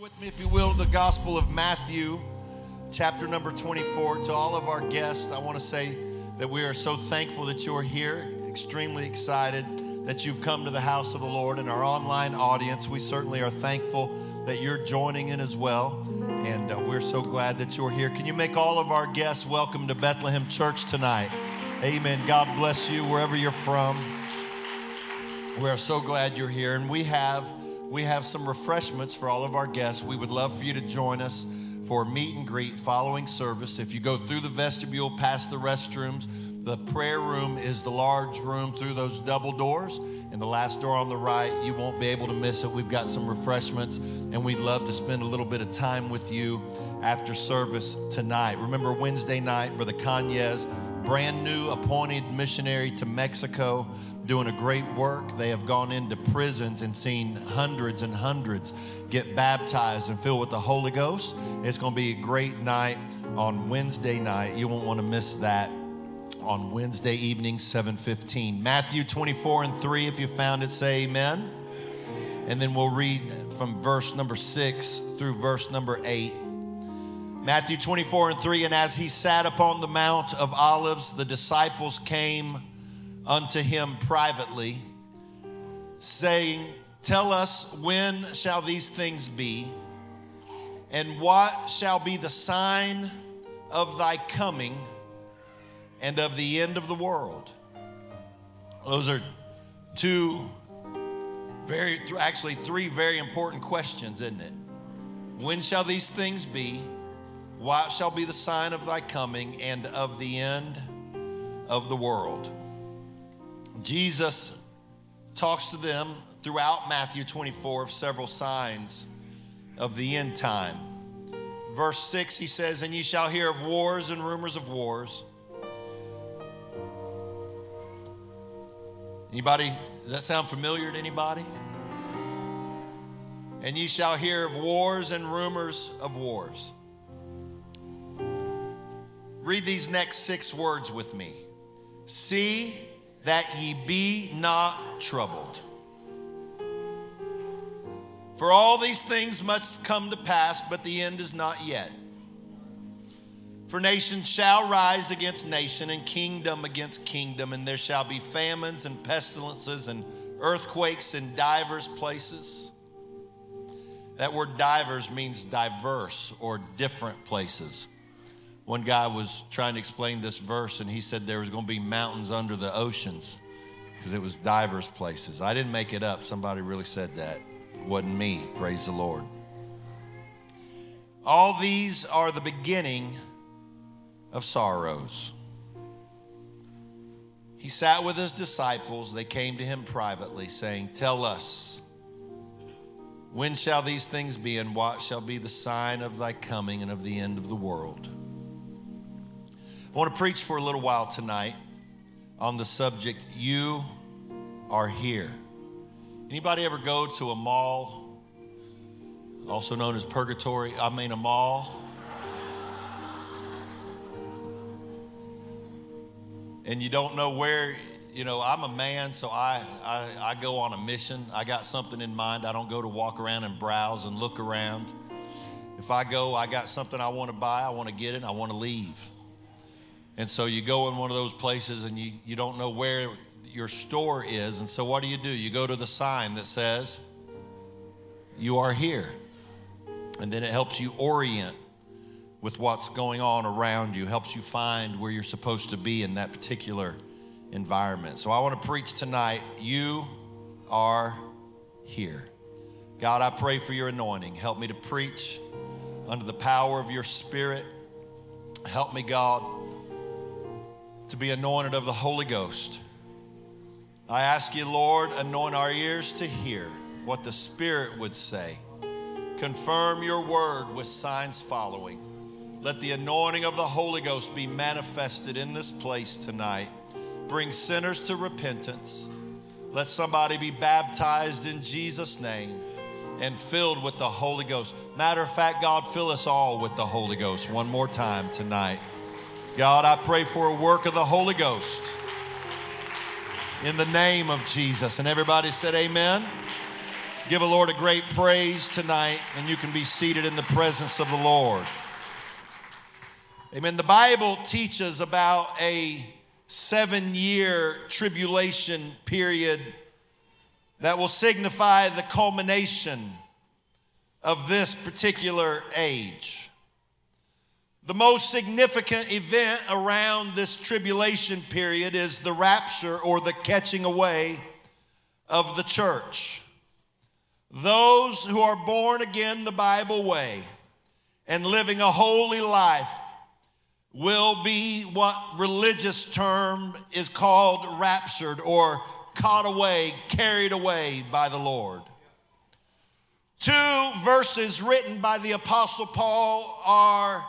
with me, if you will, the Gospel of Matthew, chapter number 24. To all of our guests, I want to say that we are so thankful that you're here, extremely excited that you've come to the house of the Lord. And our online audience, we certainly are thankful that you're joining in as well. And uh, we're so glad that you're here. Can you make all of our guests welcome to Bethlehem Church tonight? Amen. God bless you wherever you're from. We're so glad you're here. And we have we have some refreshments for all of our guests. We would love for you to join us for meet and greet following service. If you go through the vestibule past the restrooms, the prayer room is the large room through those double doors. And the last door on the right, you won't be able to miss it. We've got some refreshments, and we'd love to spend a little bit of time with you after service tonight. Remember, Wednesday night, Brother Kanyez, brand new appointed missionary to Mexico doing a great work. They have gone into prisons and seen hundreds and hundreds get baptized and filled with the Holy Ghost. It's going to be a great night on Wednesday night. You won't want to miss that on Wednesday evening, 7:15. Matthew 24 and 3 if you found it say amen. And then we'll read from verse number 6 through verse number 8. Matthew 24 and 3 and as he sat upon the mount of olives the disciples came unto him privately, saying, Tell us when shall these things be, and what shall be the sign of thy coming and of the end of the world? Those are two very, actually, three very important questions, isn't it? When shall these things be? What shall be the sign of thy coming and of the end of the world? Jesus talks to them throughout Matthew 24 of several signs of the end time. Verse 6, he says, And ye shall hear of wars and rumors of wars. Anybody, does that sound familiar to anybody? And ye shall hear of wars and rumors of wars. Read these next six words with me. See, that ye be not troubled. For all these things must come to pass, but the end is not yet. For nation shall rise against nation, and kingdom against kingdom, and there shall be famines and pestilences and earthquakes in divers places. That word divers means diverse or different places. One guy was trying to explain this verse, and he said there was going to be mountains under the oceans because it was diverse places. I didn't make it up. Somebody really said that. It wasn't me. Praise the Lord. All these are the beginning of sorrows. He sat with his disciples. They came to him privately, saying, Tell us, when shall these things be, and what shall be the sign of thy coming and of the end of the world? I want to preach for a little while tonight on the subject you are here. Anybody ever go to a mall, also known as purgatory? I mean, a mall. And you don't know where, you know, I'm a man, so I, I, I go on a mission. I got something in mind. I don't go to walk around and browse and look around. If I go, I got something I want to buy, I want to get it, I want to leave. And so you go in one of those places and you, you don't know where your store is. And so what do you do? You go to the sign that says, You are here. And then it helps you orient with what's going on around you, helps you find where you're supposed to be in that particular environment. So I want to preach tonight. You are here. God, I pray for your anointing. Help me to preach under the power of your spirit. Help me, God to be anointed of the Holy Ghost. I ask you, Lord, anoint our ears to hear what the Spirit would say. Confirm your word with signs following. Let the anointing of the Holy Ghost be manifested in this place tonight. Bring sinners to repentance. Let somebody be baptized in Jesus' name and filled with the Holy Ghost. Matter of fact, God, fill us all with the Holy Ghost one more time tonight. God, I pray for a work of the Holy Ghost in the name of Jesus. And everybody said, Amen. Give the Lord a great praise tonight, and you can be seated in the presence of the Lord. Amen. The Bible teaches about a seven year tribulation period that will signify the culmination of this particular age. The most significant event around this tribulation period is the rapture or the catching away of the church. Those who are born again the Bible way and living a holy life will be what religious term is called raptured or caught away, carried away by the Lord. Two verses written by the Apostle Paul are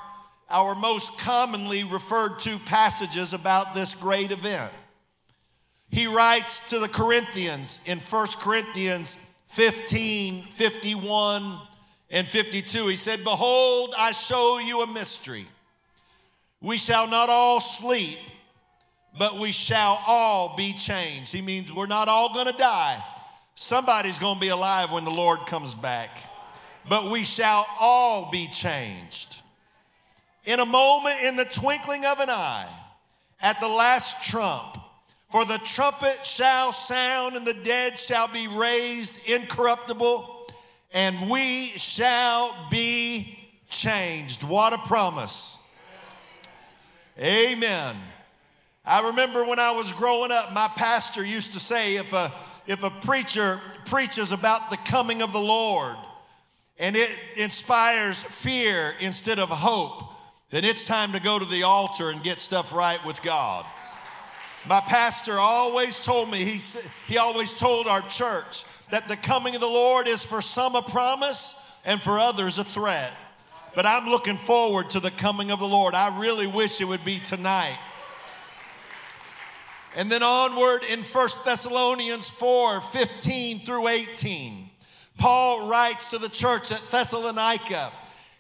our most commonly referred to passages about this great event. He writes to the Corinthians in 1 Corinthians 15 51 and 52. He said, Behold, I show you a mystery. We shall not all sleep, but we shall all be changed. He means we're not all going to die. Somebody's going to be alive when the Lord comes back, but we shall all be changed. In a moment, in the twinkling of an eye, at the last trump, for the trumpet shall sound, and the dead shall be raised incorruptible, and we shall be changed. What a promise! Amen. I remember when I was growing up, my pastor used to say if a, if a preacher preaches about the coming of the Lord and it inspires fear instead of hope, then it's time to go to the altar and get stuff right with God. My pastor always told me, he, he always told our church that the coming of the Lord is for some a promise and for others a threat. But I'm looking forward to the coming of the Lord. I really wish it would be tonight. And then onward in 1 Thessalonians 4 15 through 18, Paul writes to the church at Thessalonica,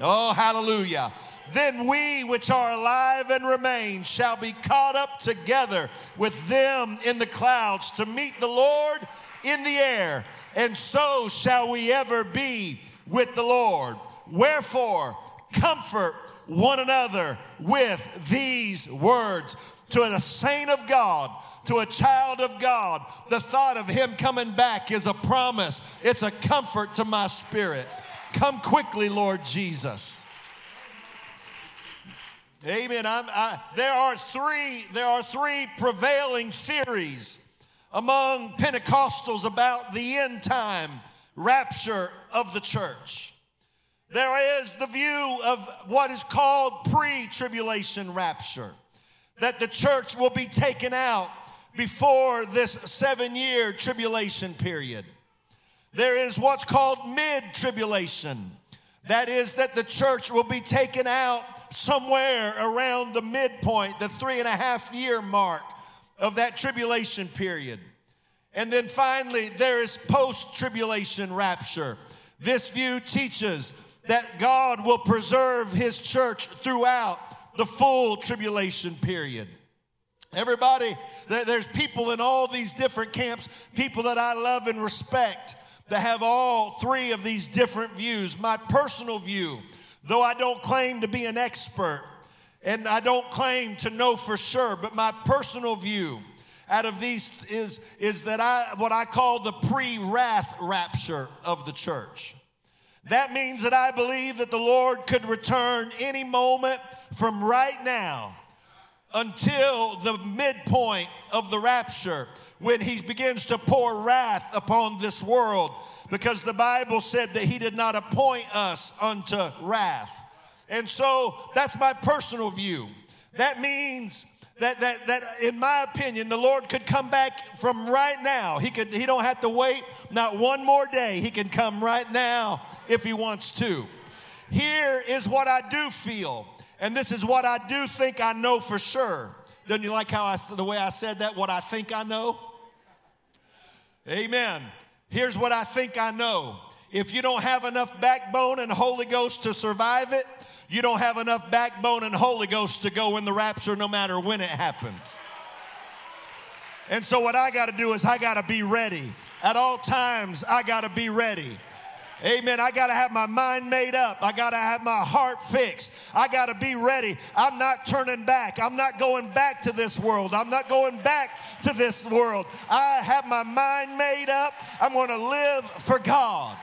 Oh, hallelujah. Then we which are alive and remain shall be caught up together with them in the clouds to meet the Lord in the air, and so shall we ever be with the Lord. Wherefore, comfort one another with these words. To a saint of God, to a child of God, the thought of him coming back is a promise. It's a comfort to my spirit. Come quickly, Lord Jesus. Amen. I, there are three. There are three prevailing theories among Pentecostals about the end time rapture of the church. There is the view of what is called pre tribulation rapture, that the church will be taken out before this seven year tribulation period. There is what's called mid tribulation, that is, that the church will be taken out somewhere around the midpoint, the three and a half year mark of that tribulation period. And then finally, there is post tribulation rapture. This view teaches that God will preserve his church throughout the full tribulation period. Everybody, there's people in all these different camps, people that I love and respect, that have all three of these different views. My personal view, though I don't claim to be an expert and I don't claim to know for sure, but my personal view out of these is, is that I, what I call the pre wrath rapture of the church. That means that I believe that the Lord could return any moment from right now until the midpoint of the rapture when he begins to pour wrath upon this world because the Bible said that he did not appoint us unto wrath. And so that's my personal view. That means that, that, that in my opinion, the Lord could come back from right now. He could, he don't have to wait not one more day. He can come right now if he wants to. Here is what I do feel, and this is what I do think I know for sure. Don't you like how I, the way I said that, what I think I know? Amen. Here's what I think I know. If you don't have enough backbone and Holy Ghost to survive it, you don't have enough backbone and Holy Ghost to go in the rapture no matter when it happens. And so, what I got to do is, I got to be ready. At all times, I got to be ready. Amen. I got to have my mind made up. I got to have my heart fixed. I got to be ready. I'm not turning back. I'm not going back to this world. I'm not going back to this world. I have my mind made up. I'm going to live for God.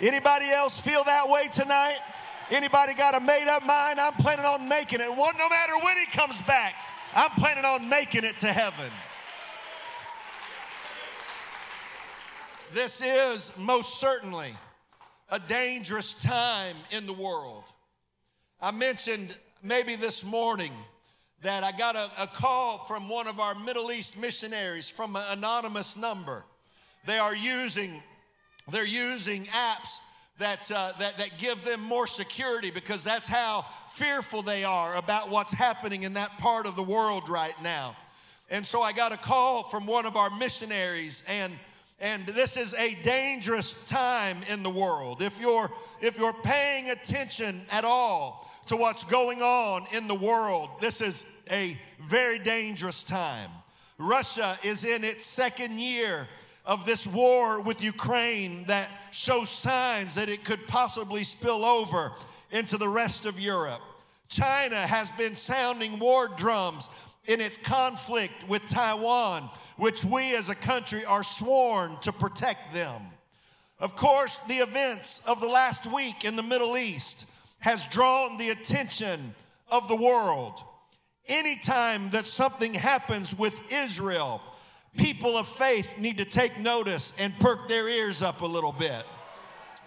Anybody else feel that way tonight? Anybody got a made up mind? I'm planning on making it. no matter when he comes back, I'm planning on making it to heaven. This is most certainly a dangerous time in the world. I mentioned maybe this morning that I got a, a, call from one of our Middle East missionaries from an anonymous number. They are using, they're using apps that, uh, that, that give them more security because that's how fearful they are about what's happening in that part of the world right now. And so I got a call from one of our missionaries and and this is a dangerous time in the world. If you're, if you're paying attention at all to what's going on in the world, this is a very dangerous time. Russia is in its second year of this war with Ukraine that shows signs that it could possibly spill over into the rest of Europe. China has been sounding war drums in its conflict with Taiwan which we as a country are sworn to protect them. Of course, the events of the last week in the Middle East has drawn the attention of the world. Anytime that something happens with Israel, people of faith need to take notice and perk their ears up a little bit.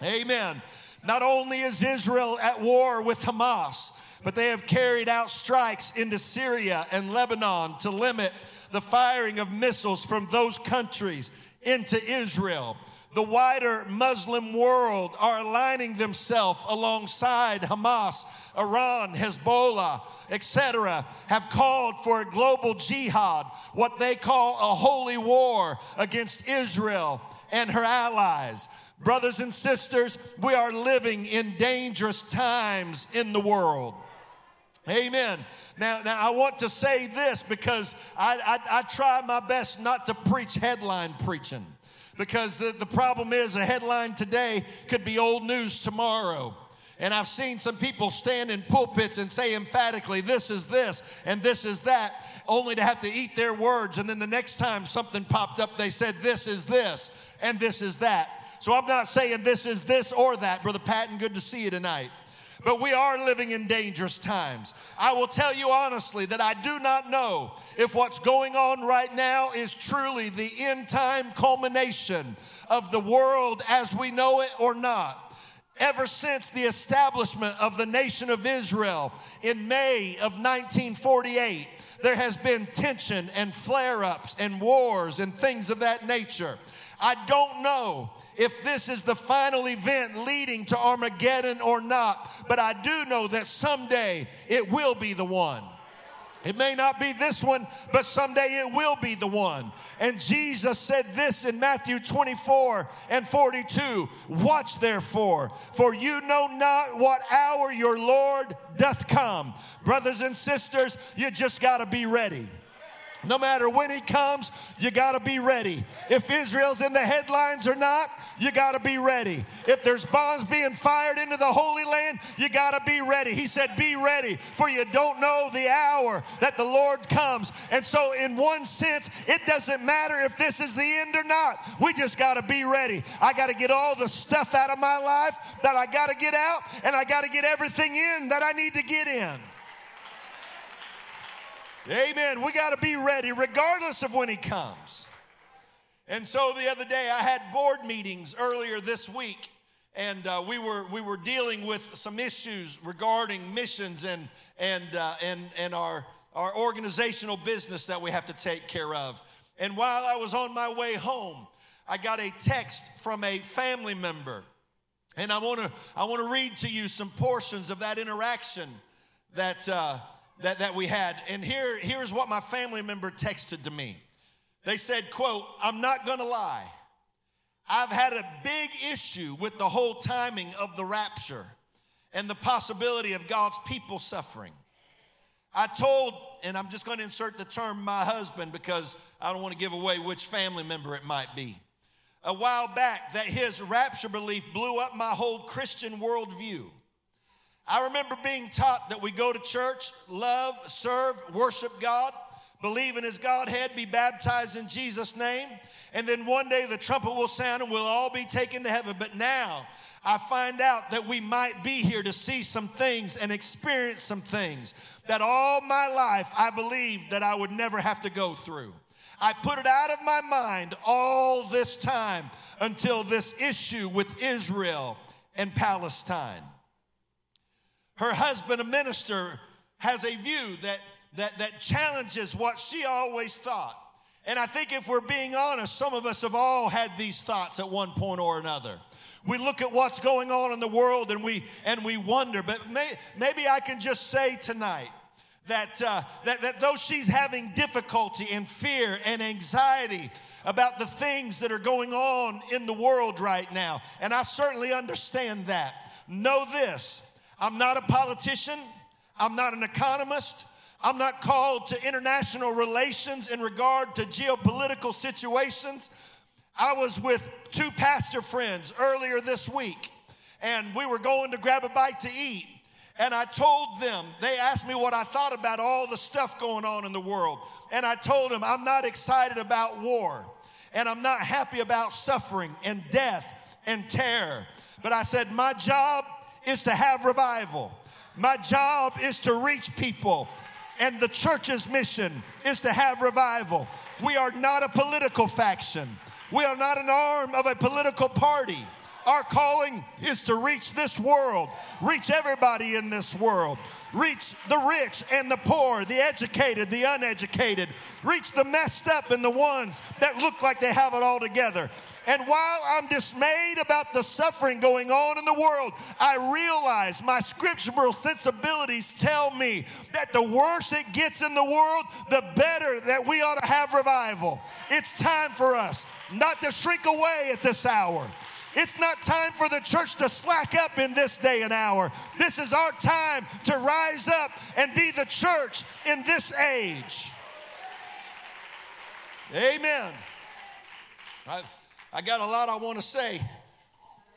Amen. Not only is Israel at war with Hamas, but they have carried out strikes into Syria and Lebanon to limit the firing of missiles from those countries into Israel. The wider Muslim world are aligning themselves alongside Hamas, Iran, Hezbollah, etc., have called for a global jihad, what they call a holy war against Israel and her allies. Brothers and sisters, we are living in dangerous times in the world. Amen. Now, now I want to say this because I, I, I try my best not to preach headline preaching because the, the problem is a headline today could be old news tomorrow. And I've seen some people stand in pulpits and say emphatically, this is this and this is that, only to have to eat their words. And then the next time something popped up, they said, this is this and this is that. So I'm not saying this is this or that. Brother Patton, good to see you tonight but we are living in dangerous times. I will tell you honestly that I do not know if what's going on right now is truly the end time culmination of the world as we know it or not. Ever since the establishment of the nation of Israel in May of 1948, there has been tension and flare ups and wars and things of that nature. I don't know if this is the final event leading to Armageddon or not, but I do know that someday it will be the one. It may not be this one, but someday it will be the one. And Jesus said this in Matthew 24 and 42 Watch therefore, for you know not what hour your Lord doth come. Brothers and sisters, you just got to be ready. No matter when he comes, you got to be ready. If Israel's in the headlines or not, you got to be ready. If there's bombs being fired into the Holy Land, you got to be ready. He said, Be ready, for you don't know the hour that the Lord comes. And so, in one sense, it doesn't matter if this is the end or not. We just got to be ready. I got to get all the stuff out of my life that I got to get out, and I got to get everything in that I need to get in. Amen. We got to be ready regardless of when He comes. And so the other day, I had board meetings earlier this week, and uh, we, were, we were dealing with some issues regarding missions and, and, uh, and, and our, our organizational business that we have to take care of. And while I was on my way home, I got a text from a family member. And I want to I want to read to you some portions of that interaction that, uh, that, that we had. And here, here's what my family member texted to me. They said, quote, I'm not gonna lie. I've had a big issue with the whole timing of the rapture and the possibility of God's people suffering. I told, and I'm just going to insert the term my husband because I don't want to give away which family member it might be. A while back, that his rapture belief blew up my whole Christian worldview. I remember being taught that we go to church, love, serve, worship God, believe in His Godhead, be baptized in Jesus' name, and then one day the trumpet will sound and we'll all be taken to heaven. But now, I find out that we might be here to see some things and experience some things that all my life I believed that I would never have to go through. I put it out of my mind all this time until this issue with Israel and Palestine. Her husband, a minister, has a view that, that, that challenges what she always thought. And I think if we're being honest, some of us have all had these thoughts at one point or another. We look at what's going on in the world and we and we wonder. But may, maybe I can just say tonight that, uh, that that though she's having difficulty and fear and anxiety about the things that are going on in the world right now, and I certainly understand that. Know this: I'm not a politician. I'm not an economist. I'm not called to international relations in regard to geopolitical situations. I was with two pastor friends earlier this week, and we were going to grab a bite to eat. And I told them, they asked me what I thought about all the stuff going on in the world. And I told them, I'm not excited about war, and I'm not happy about suffering and death and terror. But I said, my job is to have revival, my job is to reach people, and the church's mission is to have revival. We are not a political faction. We are not an arm of a political party. Our calling is to reach this world, reach everybody in this world, reach the rich and the poor, the educated, the uneducated, reach the messed up and the ones that look like they have it all together. And while I'm dismayed about the suffering going on in the world, I realize my scriptural sensibilities tell me that the worse it gets in the world, the better that we ought to have revival. It's time for us not to shrink away at this hour. It's not time for the church to slack up in this day and hour. This is our time to rise up and be the church in this age. Amen. I, I got a lot I want to say.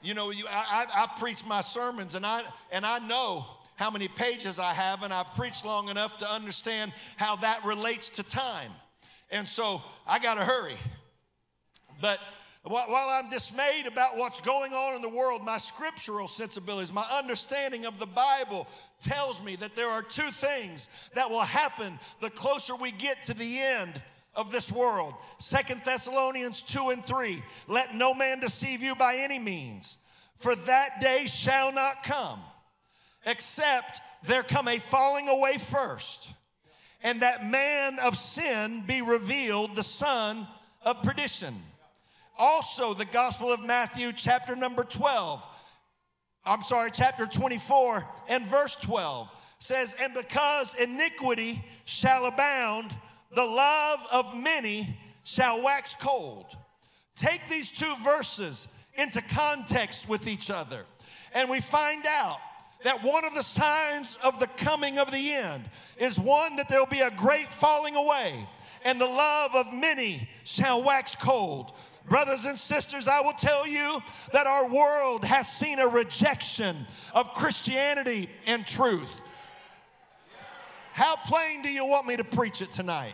You know, you, I, I, I preach my sermons and I, and I know how many pages I have, and I preach long enough to understand how that relates to time. And so I got to hurry. But while I'm dismayed about what's going on in the world, my scriptural sensibilities, my understanding of the Bible tells me that there are two things that will happen the closer we get to the end of this world. Second Thessalonians 2 and 3. Let no man deceive you by any means, for that day shall not come, except there come a falling away first, and that man of sin be revealed, the son of perdition also, the Gospel of Matthew, chapter number 12, I'm sorry, chapter 24 and verse 12 says, And because iniquity shall abound, the love of many shall wax cold. Take these two verses into context with each other, and we find out that one of the signs of the coming of the end is one that there will be a great falling away, and the love of many shall wax cold. Brothers and sisters, I will tell you that our world has seen a rejection of Christianity and truth. How plain do you want me to preach it tonight?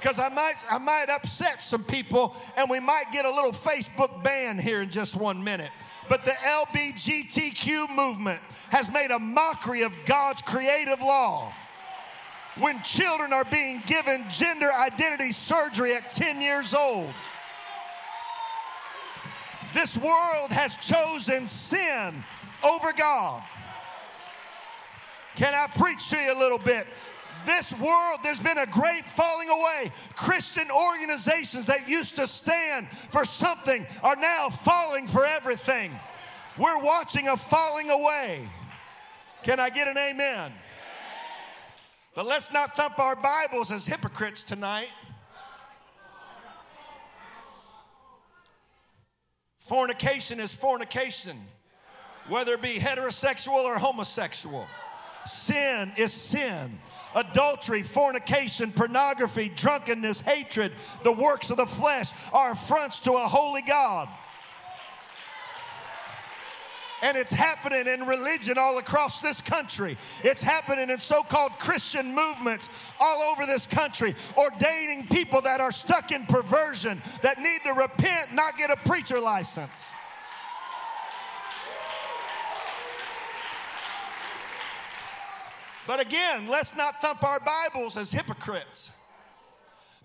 Because I might, I might upset some people and we might get a little Facebook ban here in just one minute. But the LBGTQ movement has made a mockery of God's creative law when children are being given gender identity surgery at 10 years old. This world has chosen sin over God. Can I preach to you a little bit? This world, there's been a great falling away. Christian organizations that used to stand for something are now falling for everything. We're watching a falling away. Can I get an amen? But let's not thump our Bibles as hypocrites tonight. Fornication is fornication, whether it be heterosexual or homosexual. Sin is sin. Adultery, fornication, pornography, drunkenness, hatred, the works of the flesh are affronts to a holy God. And it's happening in religion all across this country. It's happening in so called Christian movements all over this country, ordaining people that are stuck in perversion, that need to repent, not get a preacher license. But again, let's not thump our Bibles as hypocrites.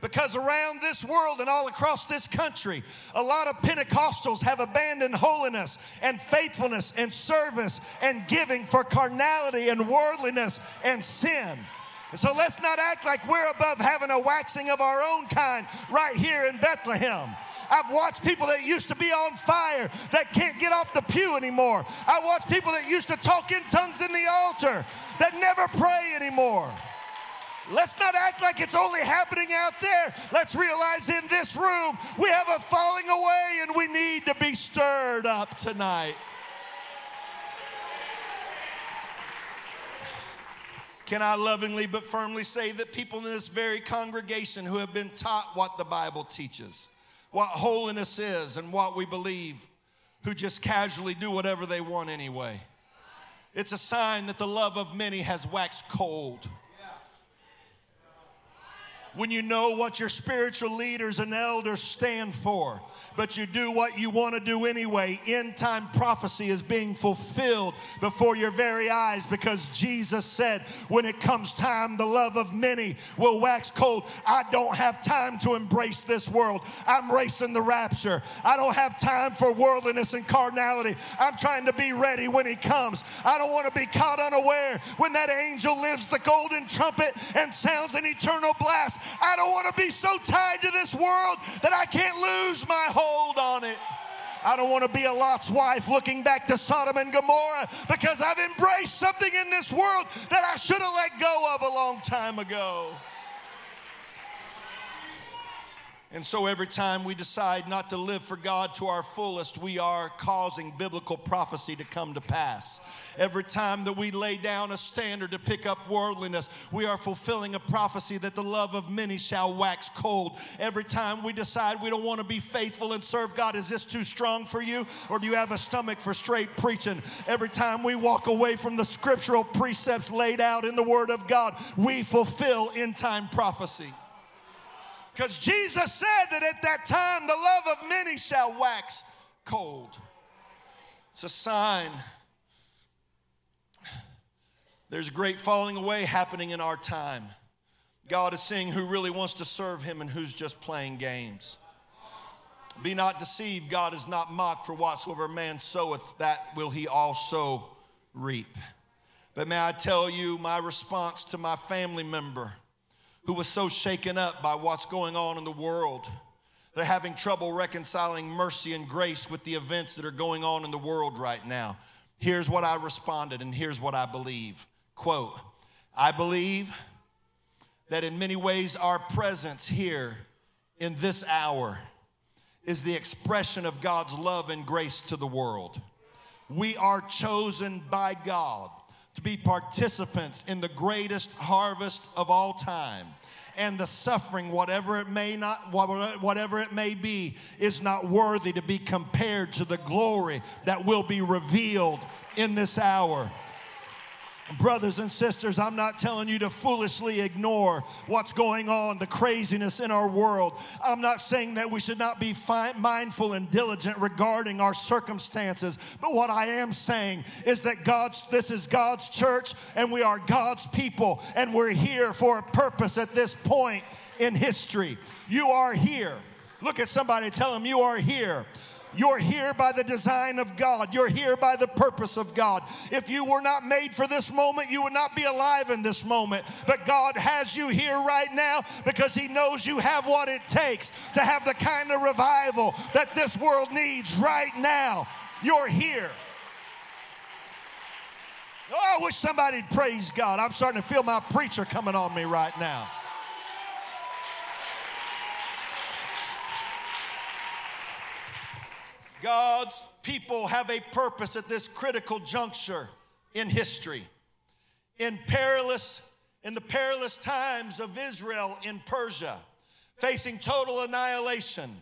Because around this world and all across this country, a lot of Pentecostals have abandoned holiness and faithfulness and service and giving for carnality and worldliness and sin. And so let's not act like we're above having a waxing of our own kind right here in Bethlehem. I've watched people that used to be on fire that can't get off the pew anymore. I watch people that used to talk in tongues in the altar that never pray anymore. Let's not act like it's only happening out there. Let's realize in this room we have a falling away and we need to be stirred up tonight. Can I lovingly but firmly say that people in this very congregation who have been taught what the Bible teaches, what holiness is, and what we believe, who just casually do whatever they want anyway? It's a sign that the love of many has waxed cold when you know what your spiritual leaders and elders stand for but you do what you want to do anyway. End time prophecy is being fulfilled before your very eyes because Jesus said, when it comes time, the love of many will wax cold. I don't have time to embrace this world. I'm racing the rapture. I don't have time for worldliness and carnality. I'm trying to be ready when He comes. I don't want to be caught unaware when that angel lifts the golden trumpet and sounds an eternal blast. I don't want to be so tied to this world that I can't lose my hold on it. I don't want to be a Lot's wife looking back to Sodom and Gomorrah because I've embraced something in this world that I should have let go of a long time ago. And so every time we decide not to live for God to our fullest, we are causing biblical prophecy to come to pass. Every time that we lay down a standard to pick up worldliness, we are fulfilling a prophecy that the love of many shall wax cold. Every time we decide we don't want to be faithful and serve God, is this too strong for you? Or do you have a stomach for straight preaching? Every time we walk away from the scriptural precepts laid out in the Word of God, we fulfill end time prophecy. Because Jesus said that at that time the love of many shall wax cold. It's a sign. There's great falling away happening in our time. God is seeing who really wants to serve Him and who's just playing games. Be not deceived, God is not mocked, for whatsoever man soweth, that will he also reap. But may I tell you my response to my family member who was so shaken up by what's going on in the world. They're having trouble reconciling mercy and grace with the events that are going on in the world right now. Here's what I responded, and here's what I believe. Quote, I believe that in many ways our presence here in this hour is the expression of God's love and grace to the world. We are chosen by God to be participants in the greatest harvest of all time. And the suffering, whatever it may not, whatever it may be, is not worthy to be compared to the glory that will be revealed in this hour. Brothers and sisters, I'm not telling you to foolishly ignore what's going on, the craziness in our world. I'm not saying that we should not be fi- mindful and diligent regarding our circumstances. But what I am saying is that God's this is God's church and we are God's people and we're here for a purpose at this point in history. You are here. Look at somebody tell them you are here You're here by the design of God. You're here by the purpose of God. If you were not made for this moment, you would not be alive in this moment. But God has you here right now because He knows you have what it takes to have the kind of revival that this world needs right now. You're here. Oh, I wish somebody'd praise God. I'm starting to feel my preacher coming on me right now. God's people have a purpose at this critical juncture in history. In perilous, in the perilous times of Israel in Persia, facing total annihilation,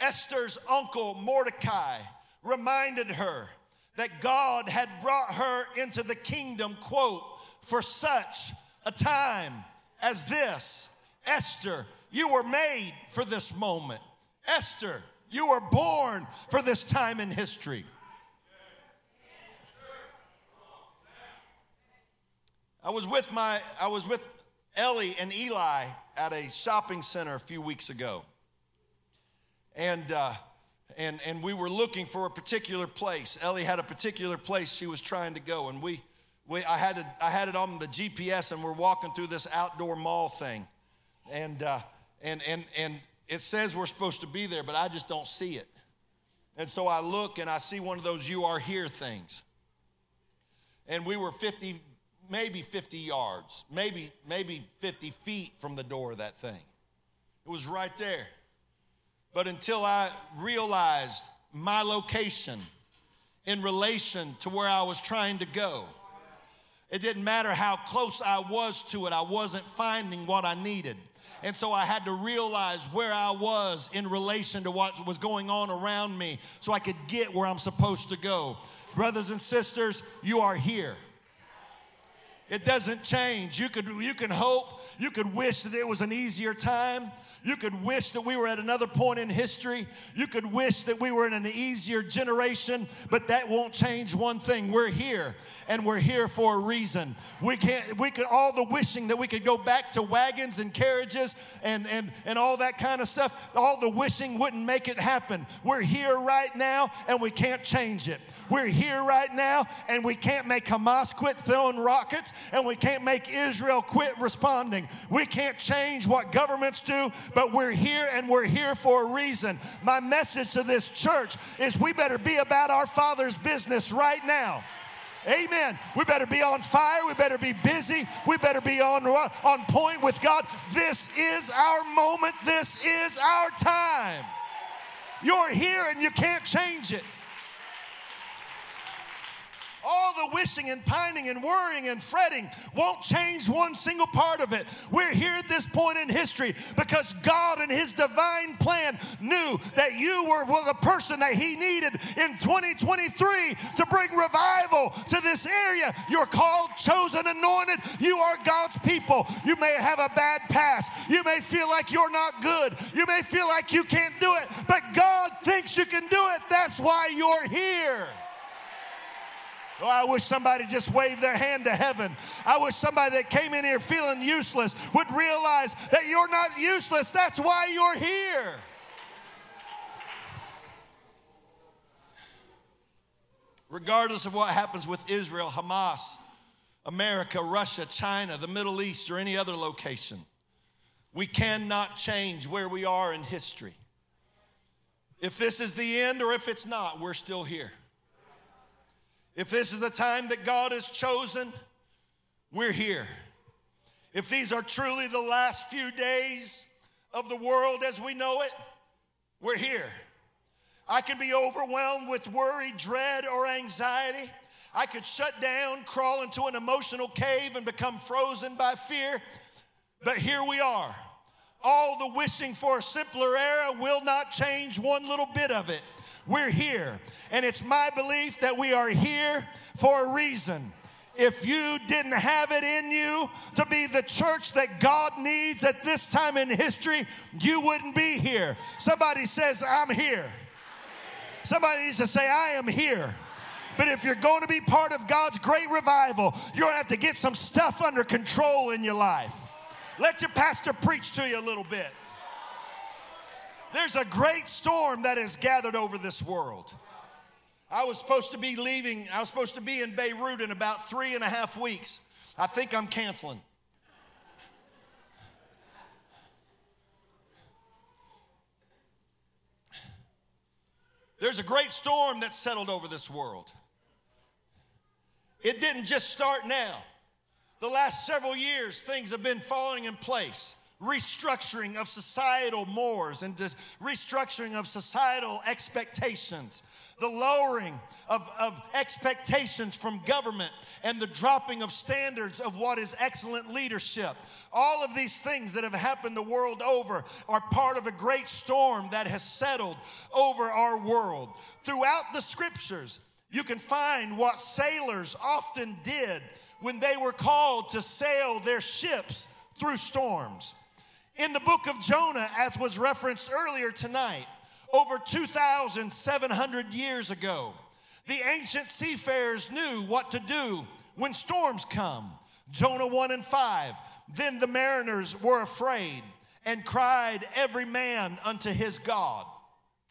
Esther's uncle Mordecai reminded her that God had brought her into the kingdom, quote, for such a time as this. Esther, you were made for this moment. Esther, you were born for this time in history. I was with my I was with Ellie and Eli at a shopping center a few weeks ago. And uh, and, and we were looking for a particular place. Ellie had a particular place she was trying to go, and we, we I, had it, I had it on the GPS, and we're walking through this outdoor mall thing. And, uh, and, and, and it says we're supposed to be there, but I just don't see it. And so I look and I see one of those you are here things. And we were 50, maybe 50 yards, maybe, maybe 50 feet from the door of that thing. It was right there. But until I realized my location in relation to where I was trying to go, it didn't matter how close I was to it, I wasn't finding what I needed. And so I had to realize where I was in relation to what was going on around me so I could get where I'm supposed to go. Brothers and sisters, you are here. It doesn't change. You could you can hope, you could wish that it was an easier time. You could wish that we were at another point in history. You could wish that we were in an easier generation, but that won't change one thing. We're here and we're here for a reason. We can't we could all the wishing that we could go back to wagons and carriages and and and all that kind of stuff. All the wishing wouldn't make it happen. We're here right now and we can't change it. We're here right now and we can't make Hamas quit throwing rockets and we can't make Israel quit responding. We can't change what governments do, but we're here and we're here for a reason. My message to this church is we better be about our Father's business right now. Amen. We better be on fire. We better be busy. We better be on, on point with God. This is our moment. This is our time. You're here and you can't change it all the wishing and pining and worrying and fretting won't change one single part of it. We're here at this point in history because God and His divine plan knew that you were the person that He needed in 2023 to bring revival to this area. You're called, chosen, anointed. You are God's people. You may have a bad past. You may feel like you're not good. You may feel like you can't do it, but God thinks you can do it. That's why you're here. Oh, I wish somebody just waved their hand to heaven. I wish somebody that came in here feeling useless would realize that you're not useless. That's why you're here. Regardless of what happens with Israel, Hamas, America, Russia, China, the Middle East, or any other location, we cannot change where we are in history. If this is the end or if it's not, we're still here. If this is the time that God has chosen, we're here. If these are truly the last few days of the world as we know it, we're here. I could be overwhelmed with worry, dread, or anxiety. I could shut down, crawl into an emotional cave, and become frozen by fear. But here we are. All the wishing for a simpler era will not change one little bit of it. We're here. And it's my belief that we are here for a reason. If you didn't have it in you to be the church that God needs at this time in history, you wouldn't be here. Somebody says, I'm here. Somebody needs to say, I am here. But if you're going to be part of God's great revival, you're going to have to get some stuff under control in your life. Let your pastor preach to you a little bit. There's a great storm that has gathered over this world. I was supposed to be leaving, I was supposed to be in Beirut in about three and a half weeks. I think I'm canceling. There's a great storm that settled over this world. It didn't just start now. The last several years, things have been falling in place. Restructuring of societal mores and just restructuring of societal expectations, the lowering of, of expectations from government, and the dropping of standards of what is excellent leadership. All of these things that have happened the world over are part of a great storm that has settled over our world. Throughout the scriptures, you can find what sailors often did when they were called to sail their ships through storms. In the book of Jonah, as was referenced earlier tonight, over 2,700 years ago, the ancient seafarers knew what to do when storms come. Jonah 1 and 5. Then the mariners were afraid and cried every man unto his God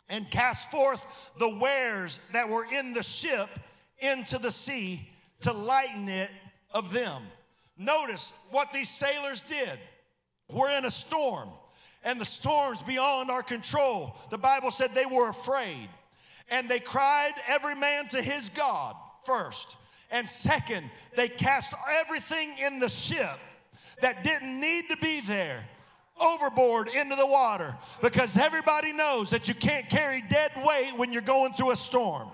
and cast forth the wares that were in the ship into the sea to lighten it of them. Notice what these sailors did. We're in a storm, and the storm's beyond our control. The Bible said they were afraid, and they cried every man to his God first. And second, they cast everything in the ship that didn't need to be there overboard into the water because everybody knows that you can't carry dead weight when you're going through a storm.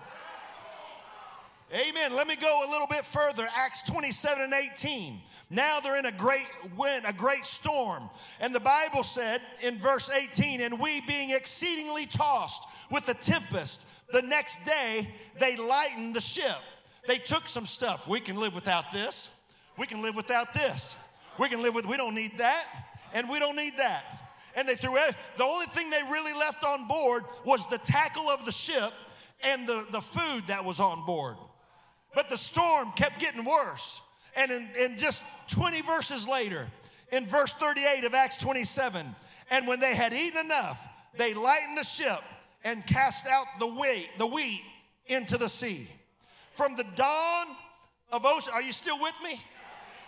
Amen. Let me go a little bit further. Acts 27 and 18. Now they're in a great wind, a great storm. And the Bible said in verse 18, and we being exceedingly tossed with the tempest, the next day they lightened the ship. They took some stuff. We can live without this. We can live without this. We can live with, we don't need that, and we don't need that. And they threw. The only thing they really left on board was the tackle of the ship and the, the food that was on board. But the storm kept getting worse. And in, just 20 verses later, in verse 38 of Acts 27, and when they had eaten enough, they lightened the ship and cast out the wheat, the wheat into the sea. From the dawn of ocean, are you still with me?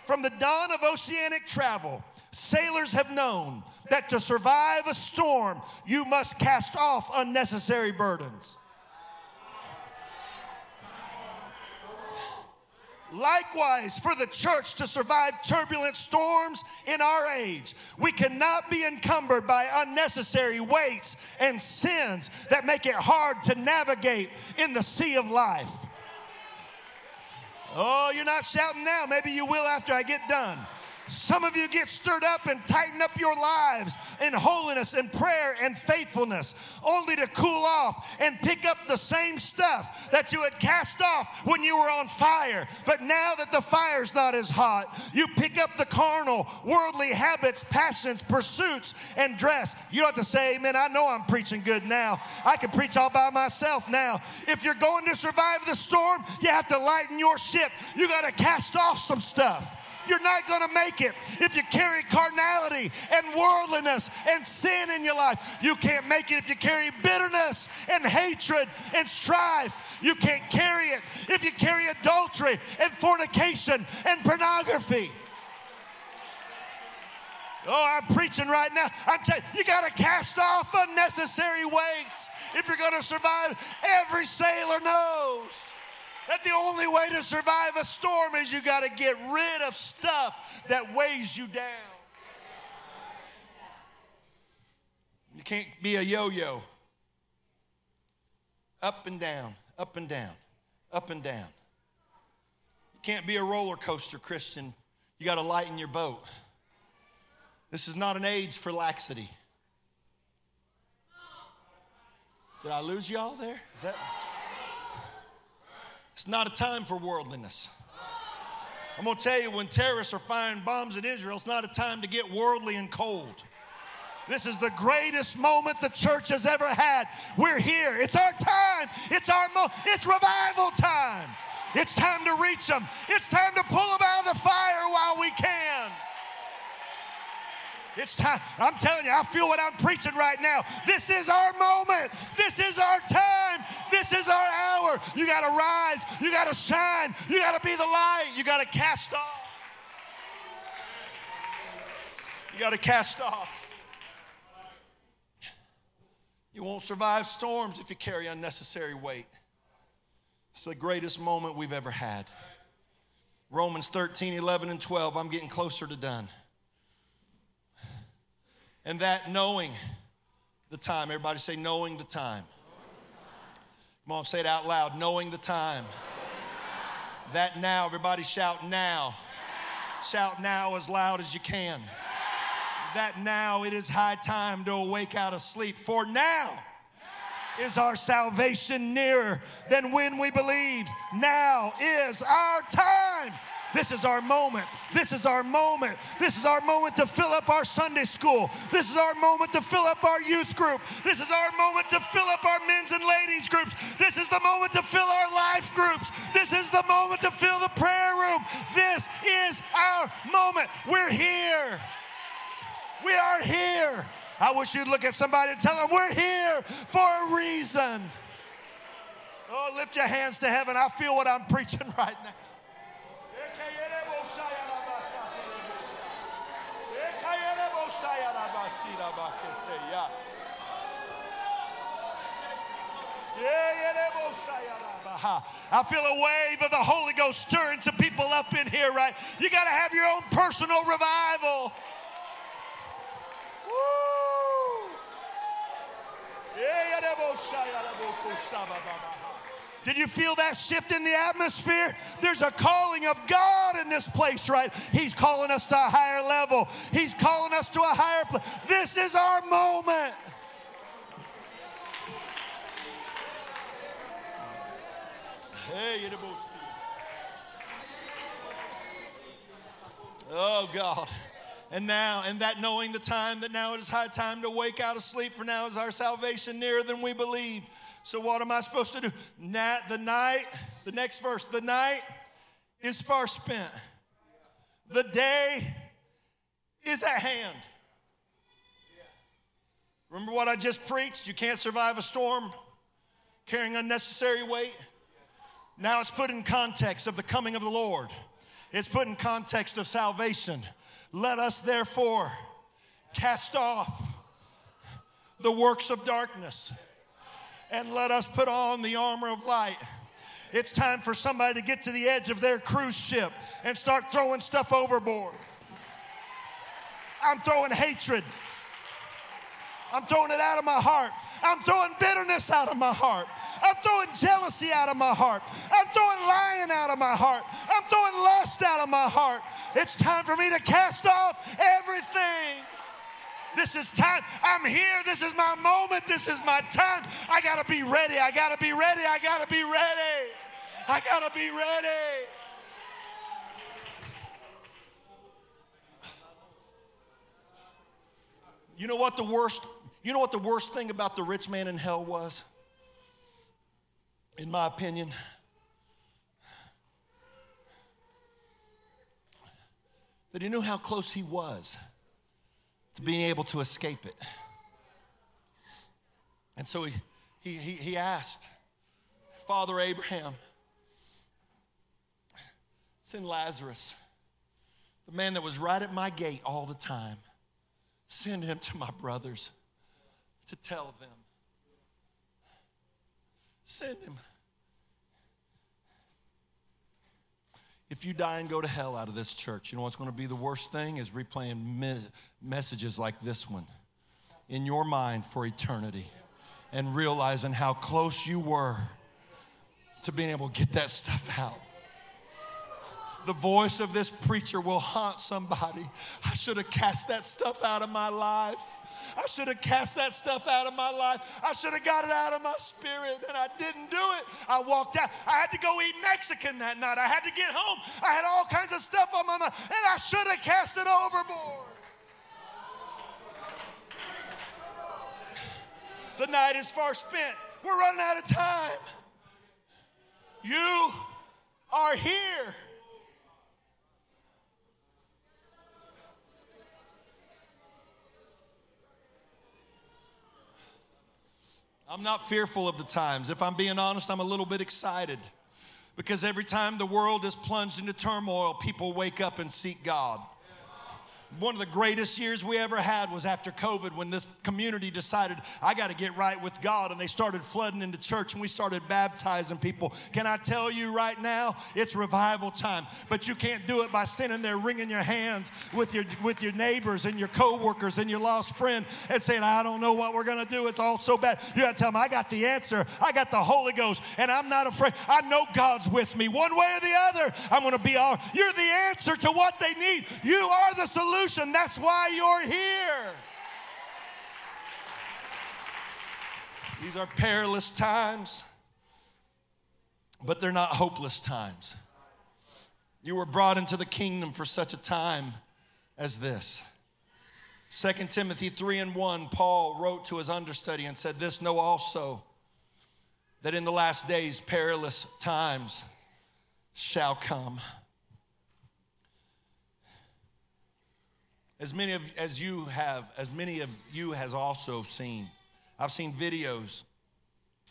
From the dawn of oceanic travel, sailors have known that to survive a storm, you must cast off unnecessary burdens. Likewise, for the church to survive turbulent storms in our age, we cannot be encumbered by unnecessary weights and sins that make it hard to navigate in the sea of life. Oh, you're not shouting now. Maybe you will after I get done. Some of you get stirred up and tighten up your lives in holiness and prayer and faithfulness, only to cool off and pick up the same stuff that you had cast off when you were on fire. But now that the fire's not as hot, you pick up the carnal, worldly habits, passions, pursuits, and dress. You don't have to say, Amen. I know I'm preaching good now. I can preach all by myself now. If you're going to survive the storm, you have to lighten your ship. You got to cast off some stuff you're not going to make it. If you carry carnality and worldliness and sin in your life, you can't make it. If you carry bitterness and hatred and strife, you can't carry it. If you carry adultery and fornication and pornography, Oh, I'm preaching right now. I'm telling you, you got to cast off unnecessary weights if you're going to survive. Every sailor knows that the only way to survive a storm is you got to get rid of stuff that weighs you down. You can't be a yo yo. Up and down, up and down, up and down. You can't be a roller coaster Christian. You got to lighten your boat. This is not an age for laxity. Did I lose y'all there? Is that? It's not a time for worldliness. I'm going to tell you when terrorists are firing bombs at Israel, it's not a time to get worldly and cold. This is the greatest moment the church has ever had. We're here. It's our time. It's our mo- it's revival time. It's time to reach them. It's time to pull them out of the fire while we can. It's time. I'm telling you, I feel what I'm preaching right now. This is our moment. This is our time. This is our hour. You got to rise. You got to shine. You got to be the light. You got to cast off. You got to cast off. You won't survive storms if you carry unnecessary weight. It's the greatest moment we've ever had. Romans 13, 11, and 12. I'm getting closer to done. And that knowing the time, everybody say, knowing the time. Come on, say it out loud. Knowing the time. That now, everybody shout now. Shout now as loud as you can. That now it is high time to awake out of sleep. For now is our salvation nearer than when we believed. Now is our time. This is our moment. This is our moment. This is our moment to fill up our Sunday school. This is our moment to fill up our youth group. This is our moment to fill up our men's and ladies groups. This is the moment to fill our life groups. This is the moment to fill the prayer room. This is our moment. We're here. We are here. I wish you'd look at somebody and tell them we're here for a reason. Oh, lift your hands to heaven. I feel what I'm preaching right now. I feel a wave of the Holy Ghost stirring some people up in here, right? You got to have your own personal revival. Did you feel that shift in the atmosphere? There's a calling of God in this place, right? He's calling us to a higher level. He's calling us to a higher place. This is our moment. Oh God. And now, and that knowing the time that now it is high time to wake out of sleep, for now is our salvation nearer than we believe. So, what am I supposed to do? Now, the night, the next verse, the night is far spent, the day is at hand. Remember what I just preached? You can't survive a storm carrying unnecessary weight. Now it's put in context of the coming of the Lord. It's put in context of salvation. Let us therefore cast off the works of darkness and let us put on the armor of light. It's time for somebody to get to the edge of their cruise ship and start throwing stuff overboard. I'm throwing hatred. I'm throwing it out of my heart. I'm throwing bitterness out of my heart. I'm throwing jealousy out of my heart. I'm throwing lying out of my heart. I'm throwing lust out of my heart. It's time for me to cast off everything. This is time. I'm here. This is my moment. This is my time. I got to be ready. I got to be ready. I got to be ready. I got to be ready. You know what the worst you know what the worst thing about the rich man in hell was? in my opinion. That he knew how close he was to being able to escape it. And so he, he, he, he asked Father Abraham, send Lazarus, the man that was right at my gate all the time, send him to my brothers to tell them Send him. If you die and go to hell out of this church, you know what's going to be the worst thing is replaying me- messages like this one in your mind for eternity and realizing how close you were to being able to get that stuff out. The voice of this preacher will haunt somebody. I should have cast that stuff out of my life. I should have cast that stuff out of my life. I should have got it out of my spirit, and I didn't do it. I walked out. I had to go eat Mexican that night. I had to get home. I had all kinds of stuff on my mind, and I should have cast it overboard. The night is far spent. We're running out of time. You are here. I'm not fearful of the times. If I'm being honest, I'm a little bit excited because every time the world is plunged into turmoil, people wake up and seek God one of the greatest years we ever had was after COVID when this community decided, I got to get right with God. And they started flooding into church and we started baptizing people. Can I tell you right now, it's revival time. But you can't do it by sitting there wringing your hands with your, with your neighbors and your coworkers and your lost friend and saying, I don't know what we're going to do. It's all so bad. You got to tell them, I got the answer. I got the Holy Ghost and I'm not afraid. I know God's with me. One way or the other, I'm going to be all. You're the answer to what they need. You are the solution solution. That's why you're here. These are perilous times, but they're not hopeless times. You were brought into the kingdom for such a time as this. 2 Timothy 3 and 1, Paul wrote to his understudy and said, This know also that in the last days perilous times shall come. As many of as you have, as many of you has also seen. I've seen videos.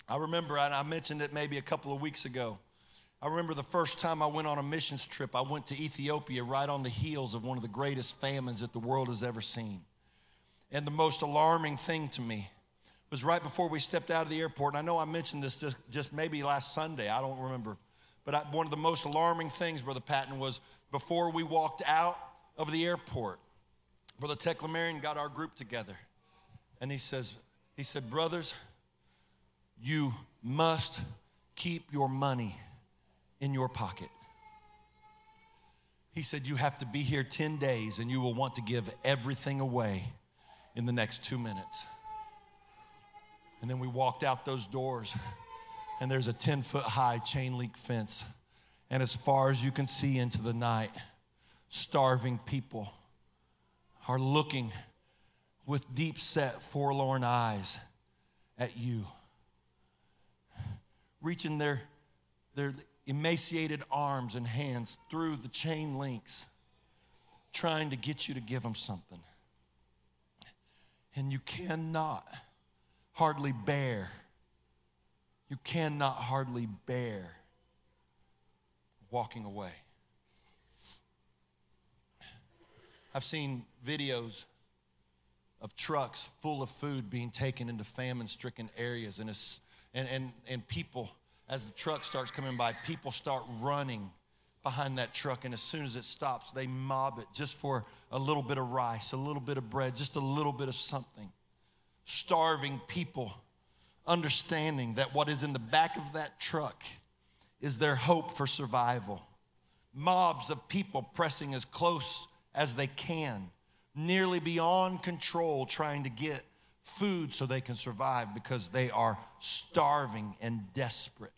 I remember, and I mentioned it maybe a couple of weeks ago. I remember the first time I went on a missions trip, I went to Ethiopia right on the heels of one of the greatest famines that the world has ever seen. And the most alarming thing to me was right before we stepped out of the airport. And I know I mentioned this just, just maybe last Sunday, I don't remember. But I, one of the most alarming things, Brother Patton, was before we walked out of the airport, Brother Teclamarian got our group together and he says, he said, brothers, you must keep your money in your pocket. He said, You have to be here 10 days and you will want to give everything away in the next two minutes. And then we walked out those doors, and there's a 10 foot high chain link fence. And as far as you can see into the night, starving people are looking with deep set, forlorn eyes at you, reaching their, their emaciated arms and hands through the chain links, trying to get you to give them something. And you cannot hardly bear, you cannot hardly bear walking away. I've seen videos of trucks full of food being taken into famine stricken areas. And, and, and, and people, as the truck starts coming by, people start running behind that truck. And as soon as it stops, they mob it just for a little bit of rice, a little bit of bread, just a little bit of something. Starving people, understanding that what is in the back of that truck is their hope for survival. Mobs of people pressing as close as they can, nearly beyond control, trying to get food so they can survive because they are starving and desperate.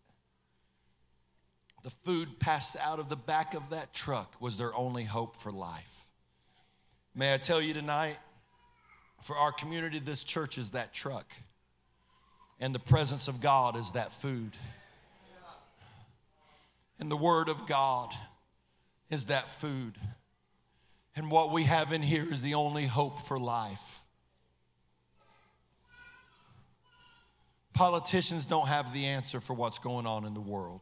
The food passed out of the back of that truck was their only hope for life. May I tell you tonight, for our community, this church is that truck, and the presence of God is that food. And the Word of God is that food. And what we have in here is the only hope for life. Politicians don't have the answer for what's going on in the world.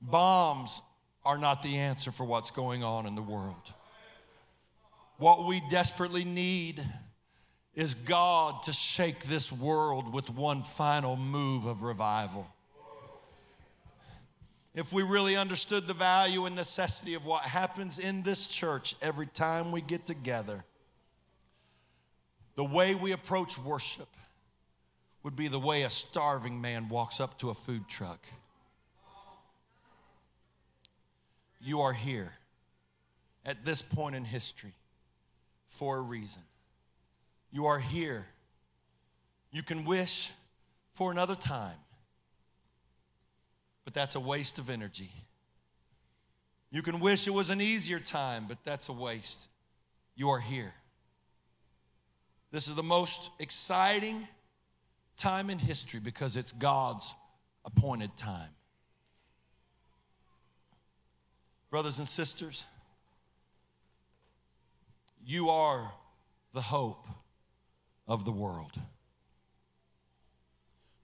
Bombs are not the answer for what's going on in the world. What we desperately need is God to shake this world with one final move of revival if we really understood the value and necessity of what happens in this church every time we get together, the way we approach worship would be the way a starving man walks up to a food truck. You are here at this point in history for a reason. You are here. You can wish for another time but that's a waste of energy. You can wish it was an easier time, but that's a waste. You are here. This is the most exciting time in history because it's God's appointed time. Brothers and sisters, you are the hope of the world.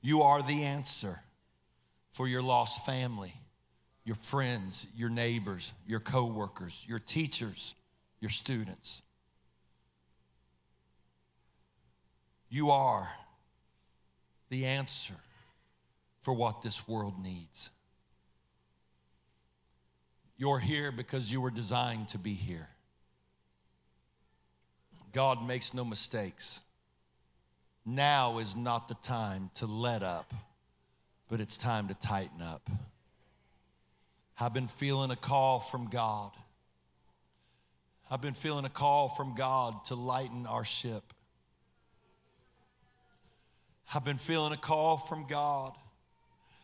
You are the answer for your lost family, your friends, your neighbors, your coworkers, your teachers, your students. You are the answer for what this world needs. You're here because you were designed to be here. God makes no mistakes. Now is not the time to let up, but it's time to tighten up. I've been feeling a call from God. I've been feeling a call from God to lighten our ship. I've been feeling a call from God.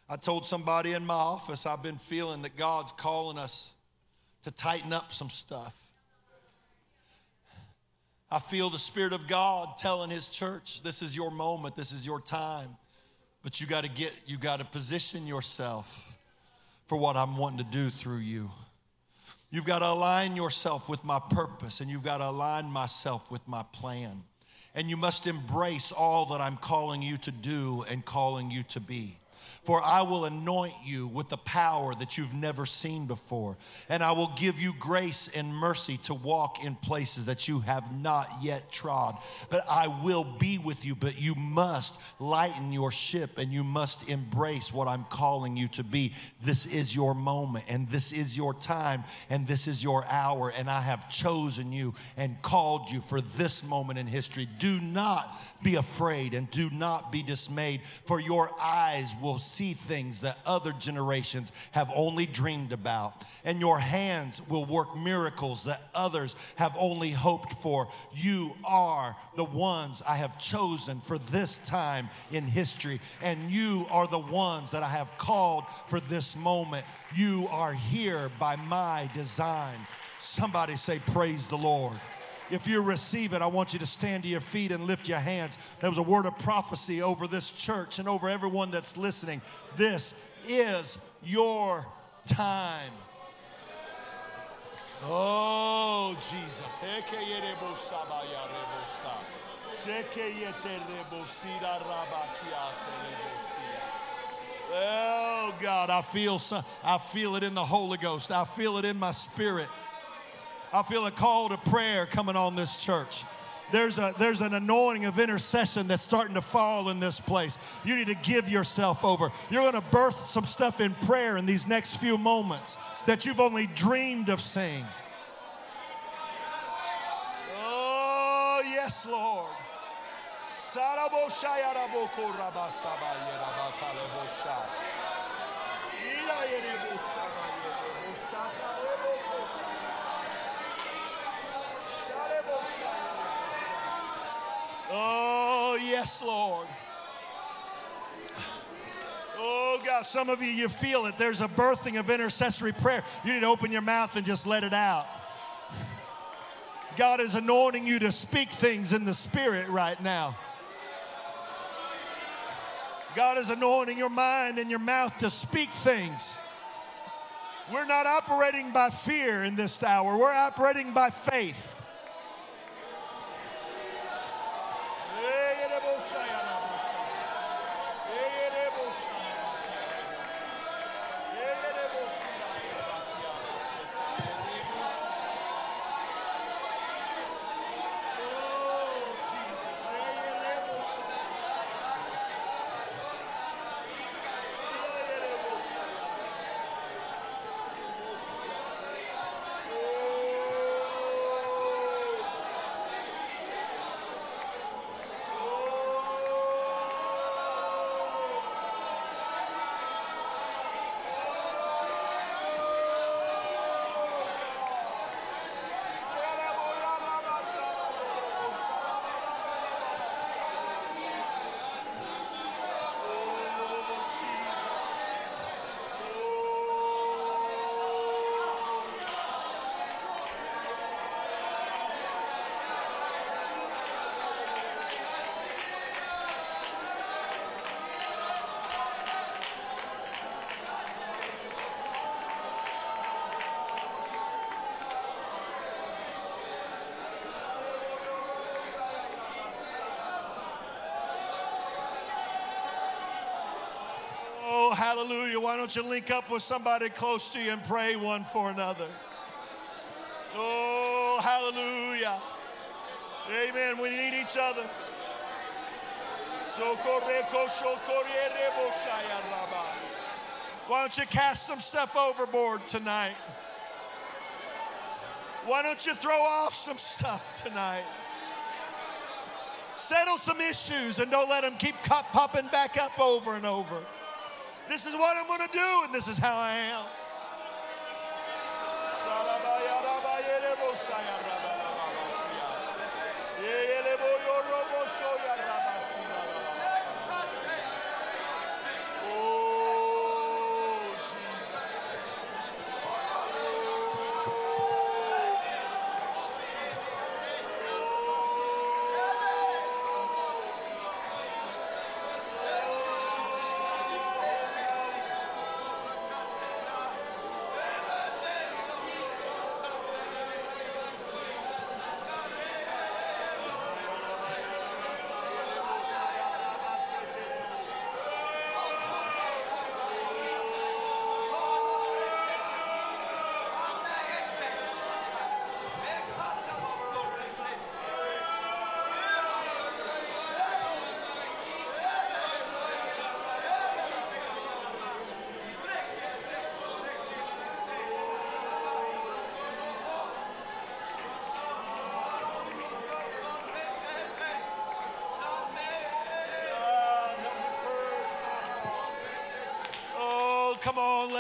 I told somebody in my office, I've been feeling that God's calling us to tighten up some stuff. I feel the Spirit of God telling His church, this is your moment, this is your time. But you got to get, you got to position yourself for what I'm wanting to do through you. You've got to align yourself with my purpose, and you've got to align myself with my plan. And you must embrace all that I'm calling you to do and calling you to be. For I will anoint you with the power that you've never seen before. And I will give you grace and mercy to walk in places that you have not yet trod. But I will be with you. But you must lighten your ship and you must embrace what I'm calling you to be. This is your moment and this is your time and this is your hour. And I have chosen you and called you for this moment in history. Do not be afraid and do not be dismayed, for your eyes will see things that other generations have only dreamed about, and your hands will work miracles that others have only hoped for. You are the ones I have chosen for this time in history, and you are the ones that I have called for this moment. You are here by my design. Somebody say, Praise the Lord. If you receive it, I want you to stand to your feet and lift your hands. There was a word of prophecy over this church and over everyone that's listening. This is your time. Oh, Jesus. Oh God, I feel some, I feel it in the Holy Ghost. I feel it in my spirit. I feel a call to prayer coming on this church. There's, a, there's an anointing of intercession that's starting to fall in this place. You need to give yourself over. You're going to birth some stuff in prayer in these next few moments that you've only dreamed of seeing. Oh, yes, Lord. Oh, yes, Lord. Oh, God, some of you, you feel it. There's a birthing of intercessory prayer. You need to open your mouth and just let it out. God is anointing you to speak things in the spirit right now. God is anointing your mind and your mouth to speak things. We're not operating by fear in this hour, we're operating by faith. Hallelujah. Why don't you link up with somebody close to you and pray one for another? Oh, hallelujah. Amen. We need each other. Why don't you cast some stuff overboard tonight? Why don't you throw off some stuff tonight? Settle some issues and don't let them keep popping back up over and over. This is what I'm going to do, and this is how I am.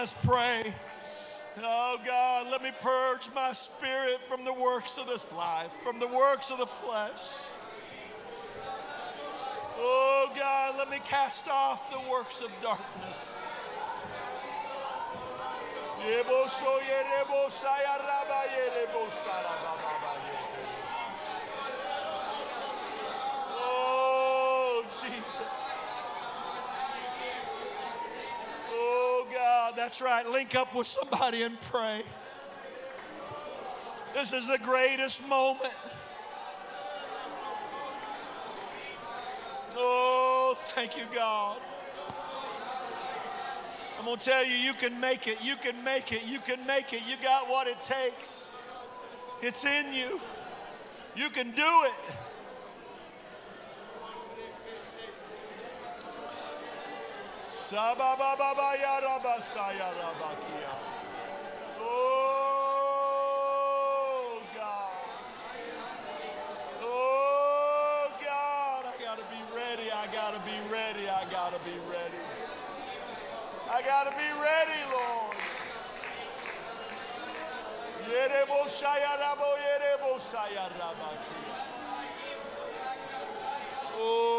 On, let's pray. Oh God, let me purge my spirit from the works of this life, from the works of the flesh. Oh God, let me cast off the works of darkness. Oh Jesus. That's right. Link up with somebody and pray. This is the greatest moment. Oh, thank you, God. I'm going to tell you, you can make it. You can make it. You can make it. You got what it takes. It's in you. You can do it. Oh, God. Oh, God. I got to be ready. I got to be ready. I got to be ready. I got to be ready, Lord. Oh.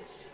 this.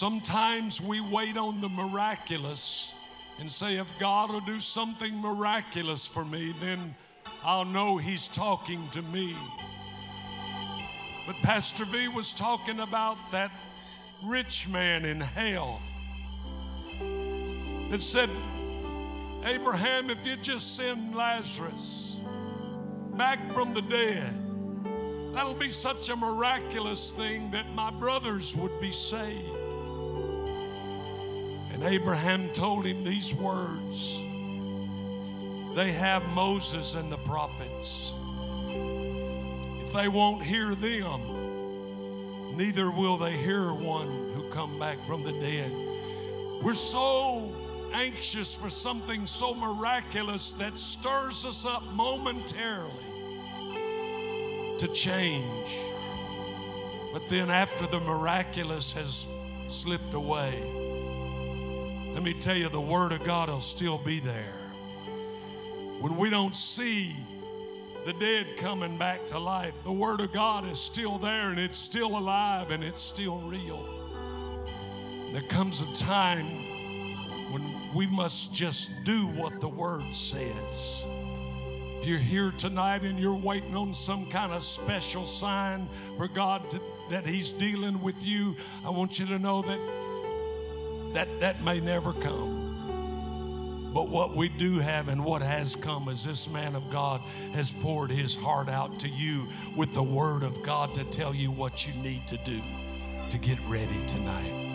Sometimes we wait on the miraculous and say, if God will do something miraculous for me, then I'll know He's talking to me. But Pastor V was talking about that rich man in hell that said, Abraham, if you just send Lazarus, back from the dead. That'll be such a miraculous thing that my brothers would be saved. And Abraham told him these words They have Moses and the prophets. If they won't hear them, neither will they hear one who come back from the dead. We're so anxious for something so miraculous that stirs us up momentarily to change. But then, after the miraculous has slipped away, let me tell you, the Word of God will still be there. When we don't see the dead coming back to life, the Word of God is still there and it's still alive and it's still real. There comes a time when we must just do what the Word says. If you're here tonight and you're waiting on some kind of special sign for God to, that He's dealing with you, I want you to know that that, that may never come. But what we do have and what has come is this man of God has poured his heart out to you with the word of God to tell you what you need to do to get ready tonight.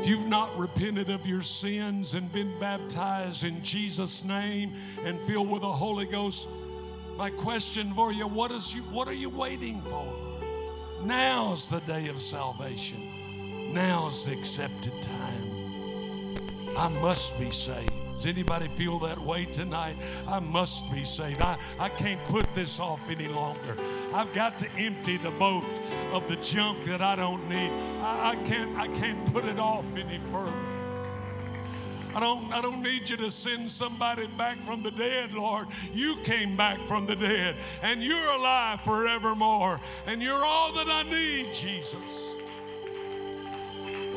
If you've not repented of your sins and been baptized in Jesus' name and filled with the Holy Ghost, my question for you, what, is you, what are you waiting for? Now's the day of salvation. Now's the accepted time. I must be saved. Does anybody feel that way tonight? I must be saved. I, I can't put this off any longer. I've got to empty the boat of the junk that I don't need. I, I can't I can't put it off any further. I don't, I don't need you to send somebody back from the dead, Lord. You came back from the dead, and you're alive forevermore, and you're all that I need, Jesus.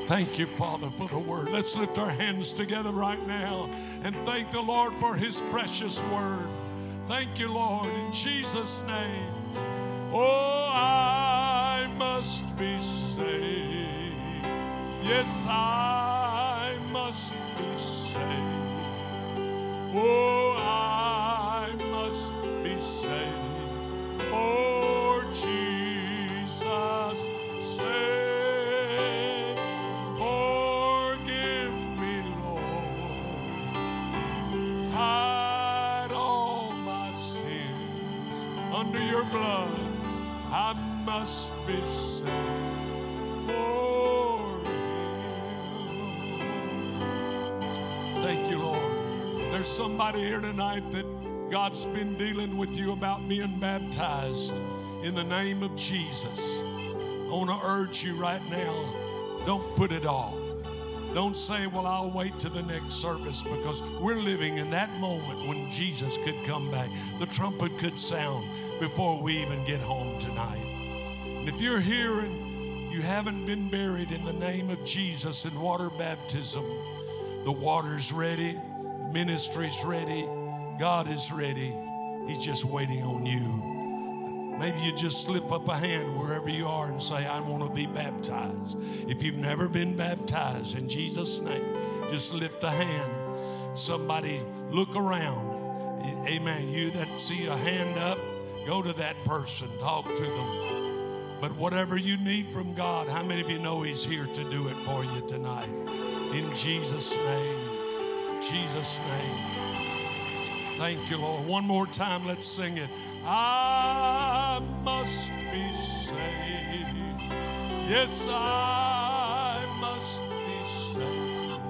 Thank you, Father, for the word. Let's lift our hands together right now and thank the Lord for his precious word. Thank you, Lord, in Jesus' name. Oh, I must be saved. Yes, I must be saved. Oh, I must be saved. For Jesus saves. Blood. I must be saved for Him. Thank you, Lord. There's somebody here tonight that God's been dealing with you about being baptized in the name of Jesus. I want to urge you right now don't put it off. Don't say, Well, I'll wait to the next service because we're living in that moment when Jesus could come back. The trumpet could sound before we even get home tonight. And if you're here and you haven't been buried in the name of Jesus in water baptism, the water's ready, the ministry's ready, God is ready. He's just waiting on you. Maybe you just slip up a hand wherever you are and say, I want to be baptized. If you've never been baptized in Jesus' name, just lift a hand. Somebody look around. Amen. You that see a hand up, go to that person, talk to them. But whatever you need from God, how many of you know He's here to do it for you tonight? In Jesus' name. Jesus' name. Thank you, Lord. One more time, let's sing it. I must be saved. Yes, I must be saved.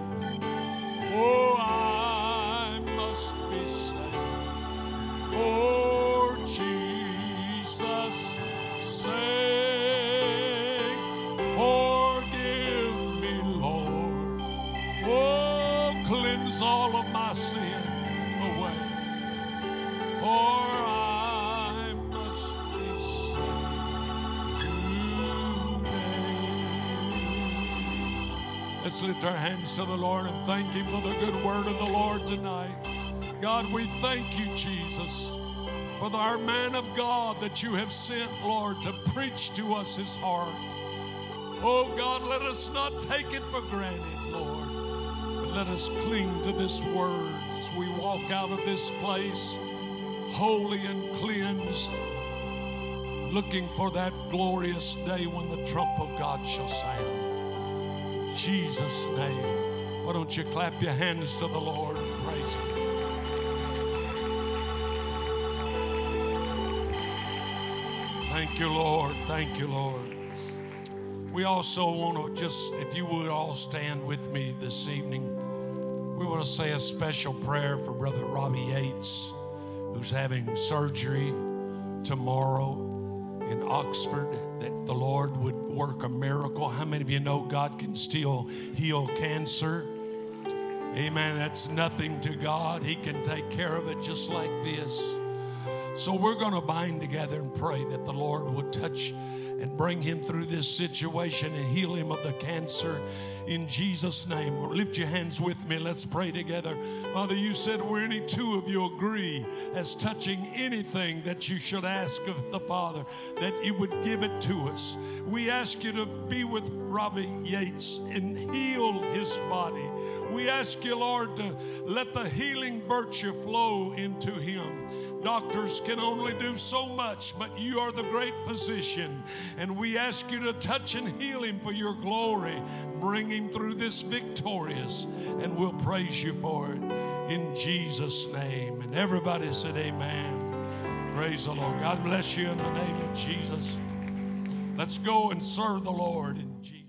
Oh, I must be saved. For Jesus' sake, forgive me, Lord. Oh, cleanse all of my sin Let's lift our hands to the Lord and thank Him for the good word of the Lord tonight. God, we thank you, Jesus, for the- our man of God that you have sent, Lord, to preach to us his heart. Oh God, let us not take it for granted, Lord, but let us cling to this word as we walk out of this place holy and cleansed, looking for that glorious day when the trump of God shall sound. Jesus' name. Why don't you clap your hands to the Lord and praise Him? Thank you, Lord. Thank you, Lord. We also want to just, if you would all stand with me this evening, we want to say a special prayer for Brother Robbie Yates, who's having surgery tomorrow in Oxford, that the Lord would work a miracle. How many of you know God can still heal cancer? Amen. That's nothing to God. He can take care of it just like this. So we're going to bind together and pray that the Lord would touch and bring him through this situation and heal him of the cancer in Jesus' name. Lift your hands with me. Let's pray together. Father, you said where any two of you agree as touching anything that you should ask of the Father, that you would give it to us. We ask you to be with Robbie Yates and heal his body. We ask you, Lord, to let the healing virtue flow into him. Doctors can only do so much, but you are the great physician. And we ask you to touch and heal him for your glory. Bring him through this victorious, and we'll praise you for it in Jesus' name. And everybody said, Amen. Praise the Lord. God bless you in the name of Jesus. Let's go and serve the Lord in Jesus.